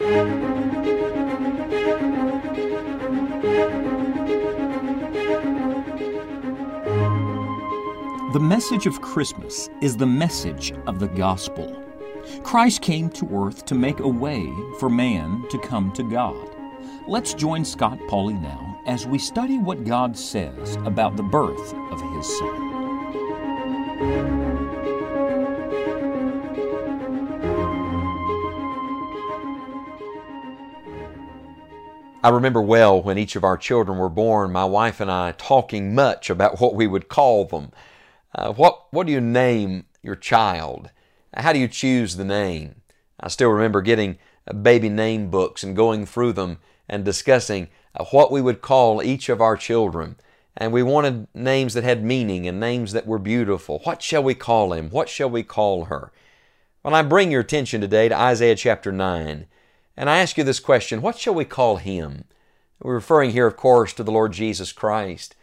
The message of Christmas is the message of the gospel. Christ came to earth to make a way for man to come to God. Let's join Scott Pauley now as we study what God says about the birth of His Son. I remember well when each of our children were born, my wife and I talking much about what we would call them. Uh, what, what do you name your child? How do you choose the name? I still remember getting uh, baby name books and going through them and discussing uh, what we would call each of our children. And we wanted names that had meaning and names that were beautiful. What shall we call him? What shall we call her? Well, I bring your attention today to Isaiah chapter 9. And I ask you this question What shall we call him? We're referring here, of course, to the Lord Jesus Christ.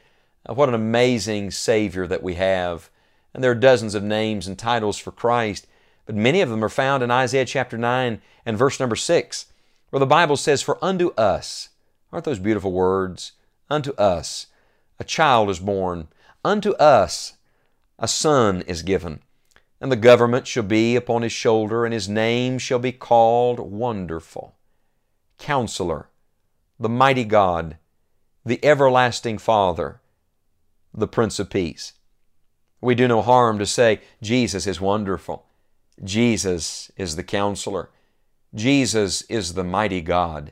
Uh, what an amazing Savior that we have. And there are dozens of names and titles for Christ, but many of them are found in Isaiah chapter 9 and verse number 6, where the Bible says, For unto us, aren't those beautiful words? Unto us a child is born, unto us a son is given. And the government shall be upon his shoulder, and his name shall be called Wonderful, Counselor, the Mighty God, the Everlasting Father, the Prince of Peace. We do no harm to say Jesus is wonderful. Jesus is the Counselor. Jesus is the Mighty God.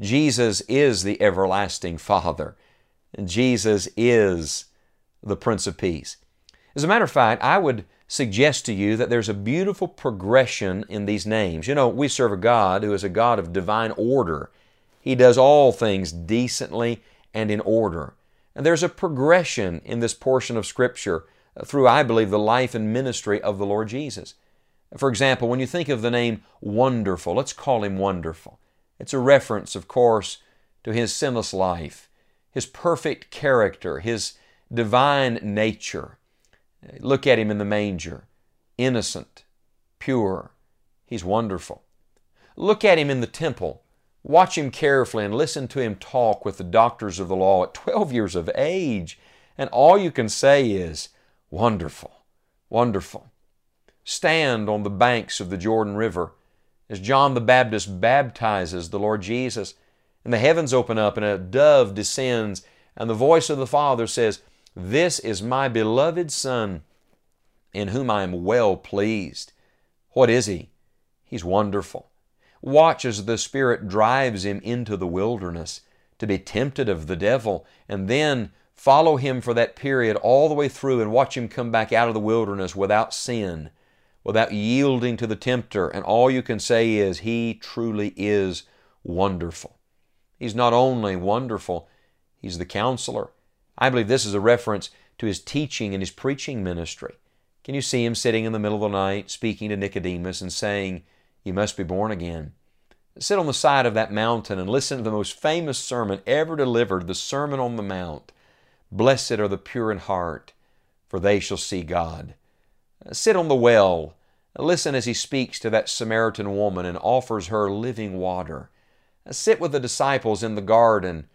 Jesus is the Everlasting Father. Jesus is the Prince of Peace. As a matter of fact, I would suggest to you that there's a beautiful progression in these names. You know, we serve a God who is a God of divine order. He does all things decently and in order. And there's a progression in this portion of Scripture through, I believe, the life and ministry of the Lord Jesus. For example, when you think of the name Wonderful, let's call Him Wonderful. It's a reference, of course, to His sinless life, His perfect character, His divine nature. Look at him in the manger, innocent, pure. He's wonderful. Look at him in the temple. Watch him carefully and listen to him talk with the doctors of the law at 12 years of age. And all you can say is, Wonderful, wonderful. Stand on the banks of the Jordan River as John the Baptist baptizes the Lord Jesus, and the heavens open up, and a dove descends, and the voice of the Father says, this is my beloved Son, in whom I am well pleased. What is He? He's wonderful. Watch as the Spirit drives him into the wilderness to be tempted of the devil, and then follow him for that period all the way through and watch him come back out of the wilderness without sin, without yielding to the tempter. And all you can say is, He truly is wonderful. He's not only wonderful, He's the counselor. I believe this is a reference to his teaching and his preaching ministry. Can you see him sitting in the middle of the night speaking to Nicodemus and saying, You must be born again? Sit on the side of that mountain and listen to the most famous sermon ever delivered, the Sermon on the Mount. Blessed are the pure in heart, for they shall see God. Sit on the well. Listen as he speaks to that Samaritan woman and offers her living water. Sit with the disciples in the garden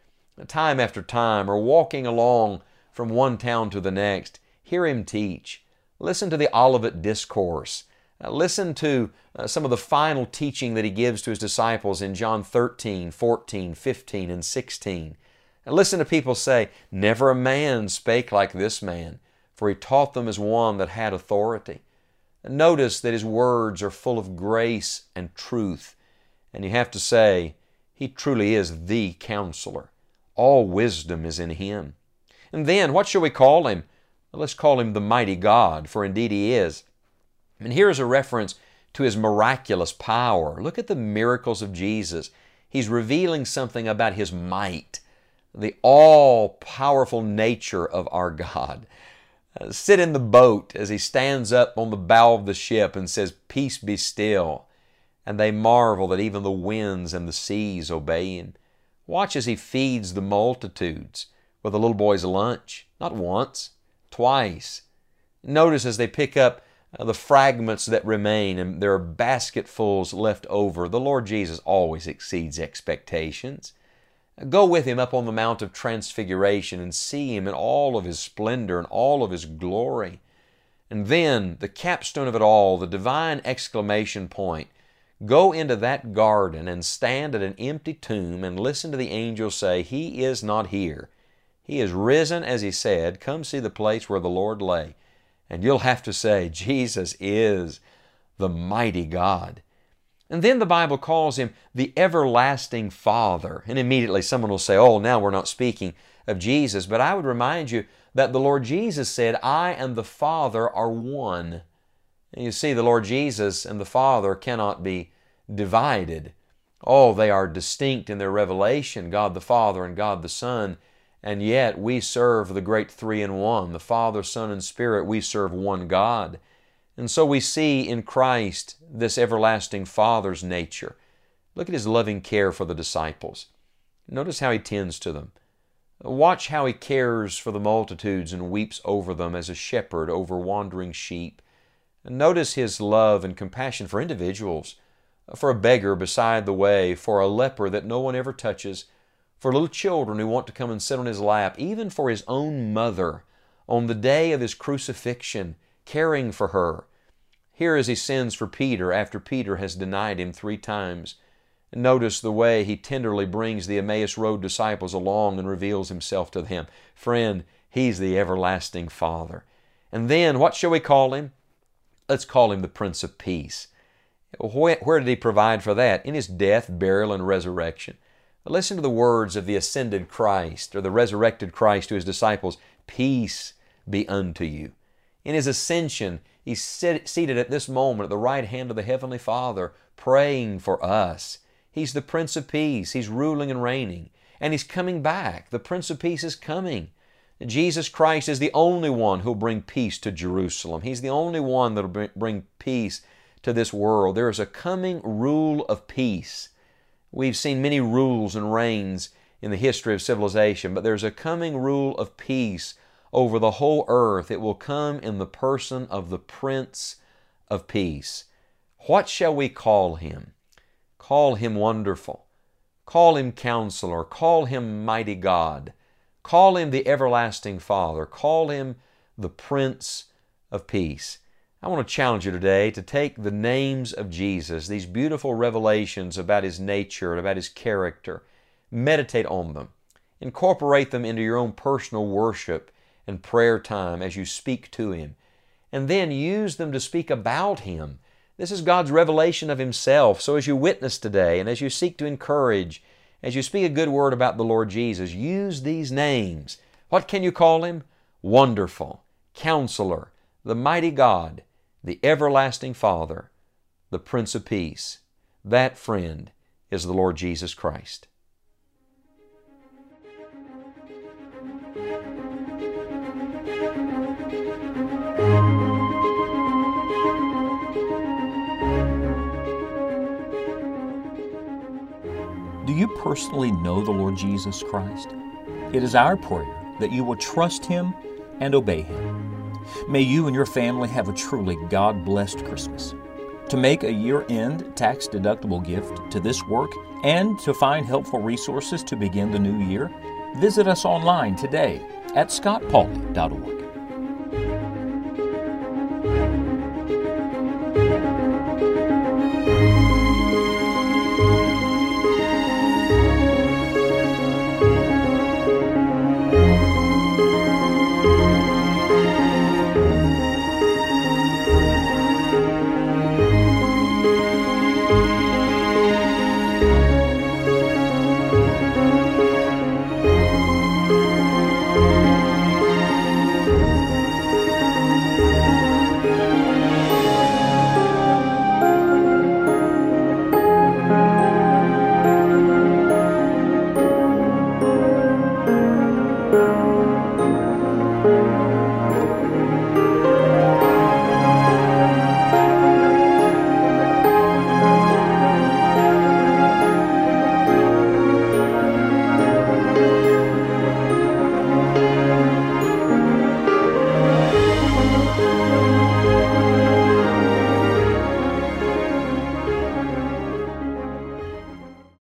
time after time, or walking along from one town to the next, hear him teach. Listen to the Olivet Discourse. Uh, listen to uh, some of the final teaching that he gives to his disciples in John 13, 14, 15, and 16. And listen to people say, Never a man spake like this man, for he taught them as one that had authority. And notice that his words are full of grace and truth. And you have to say, he truly is the counselor. All wisdom is in Him. And then, what shall we call Him? Well, let's call Him the mighty God, for indeed He is. And here is a reference to His miraculous power. Look at the miracles of Jesus. He's revealing something about His might, the all powerful nature of our God. Uh, sit in the boat as He stands up on the bow of the ship and says, Peace be still. And they marvel that even the winds and the seas obey Him. Watch as he feeds the multitudes with a little boy's lunch, not once, twice. Notice as they pick up uh, the fragments that remain, and there are basketfuls left over. The Lord Jesus always exceeds expectations. Go with Him up on the Mount of Transfiguration and see Him in all of His splendor and all of His glory. And then, the capstone of it all, the divine exclamation point go into that garden and stand at an empty tomb and listen to the angels say, He is not here. He is risen as He said. Come see the place where the Lord lay. And you'll have to say, Jesus is the mighty God. And then the Bible calls him the everlasting Father. And immediately someone will say, oh, now we're not speaking of Jesus. But I would remind you that the Lord Jesus said, I and the Father are one. And you see, the Lord Jesus and the Father cannot be divided. Oh, they are distinct in their revelation, God the Father and God the Son. And yet we serve the great three in one, the Father, Son, and Spirit. We serve one God. And so we see in Christ this everlasting Father's nature. Look at His loving care for the disciples. Notice how He tends to them. Watch how He cares for the multitudes and weeps over them as a shepherd over wandering sheep. Notice His love and compassion for individuals, for a beggar beside the way, for a leper that no one ever touches, for little children who want to come and sit on his lap, even for his own mother on the day of his crucifixion, caring for her. Here as he sends for Peter after Peter has denied him three times. Notice the way he tenderly brings the Emmaus Road disciples along and reveals himself to them. Friend, he's the everlasting Father. And then, what shall we call him? Let's call him the Prince of Peace. Where, where did he provide for that? In his death, burial, and resurrection. Listen to the words of the ascended Christ or the resurrected Christ to his disciples Peace be unto you. In his ascension, he's seated at this moment at the right hand of the Heavenly Father, praying for us. He's the Prince of Peace. He's ruling and reigning. And He's coming back. The Prince of Peace is coming. Jesus Christ is the only one who'll bring peace to Jerusalem. He's the only one that'll bring peace to this world. There is a coming rule of peace. We've seen many rules and reigns in the history of civilization, but there's a coming rule of peace over the whole earth. It will come in the person of the Prince of Peace. What shall we call him? Call him wonderful. Call him counselor. Call him mighty God. Call him the everlasting Father. Call him the Prince of Peace. I want to challenge you today to take the names of Jesus, these beautiful revelations about His nature and about His character, meditate on them, incorporate them into your own personal worship and prayer time as you speak to Him, and then use them to speak about Him. This is God's revelation of Himself. So as you witness today and as you seek to encourage, as you speak a good word about the Lord Jesus, use these names. What can you call Him? Wonderful, Counselor, the Mighty God, the everlasting Father, the Prince of Peace. That friend is the Lord Jesus Christ. Do you personally know the Lord Jesus Christ? It is our prayer that you will trust Him and obey Him. May you and your family have a truly God blessed Christmas. To make a year end tax deductible gift to this work and to find helpful resources to begin the new year, visit us online today at scottpauley.org.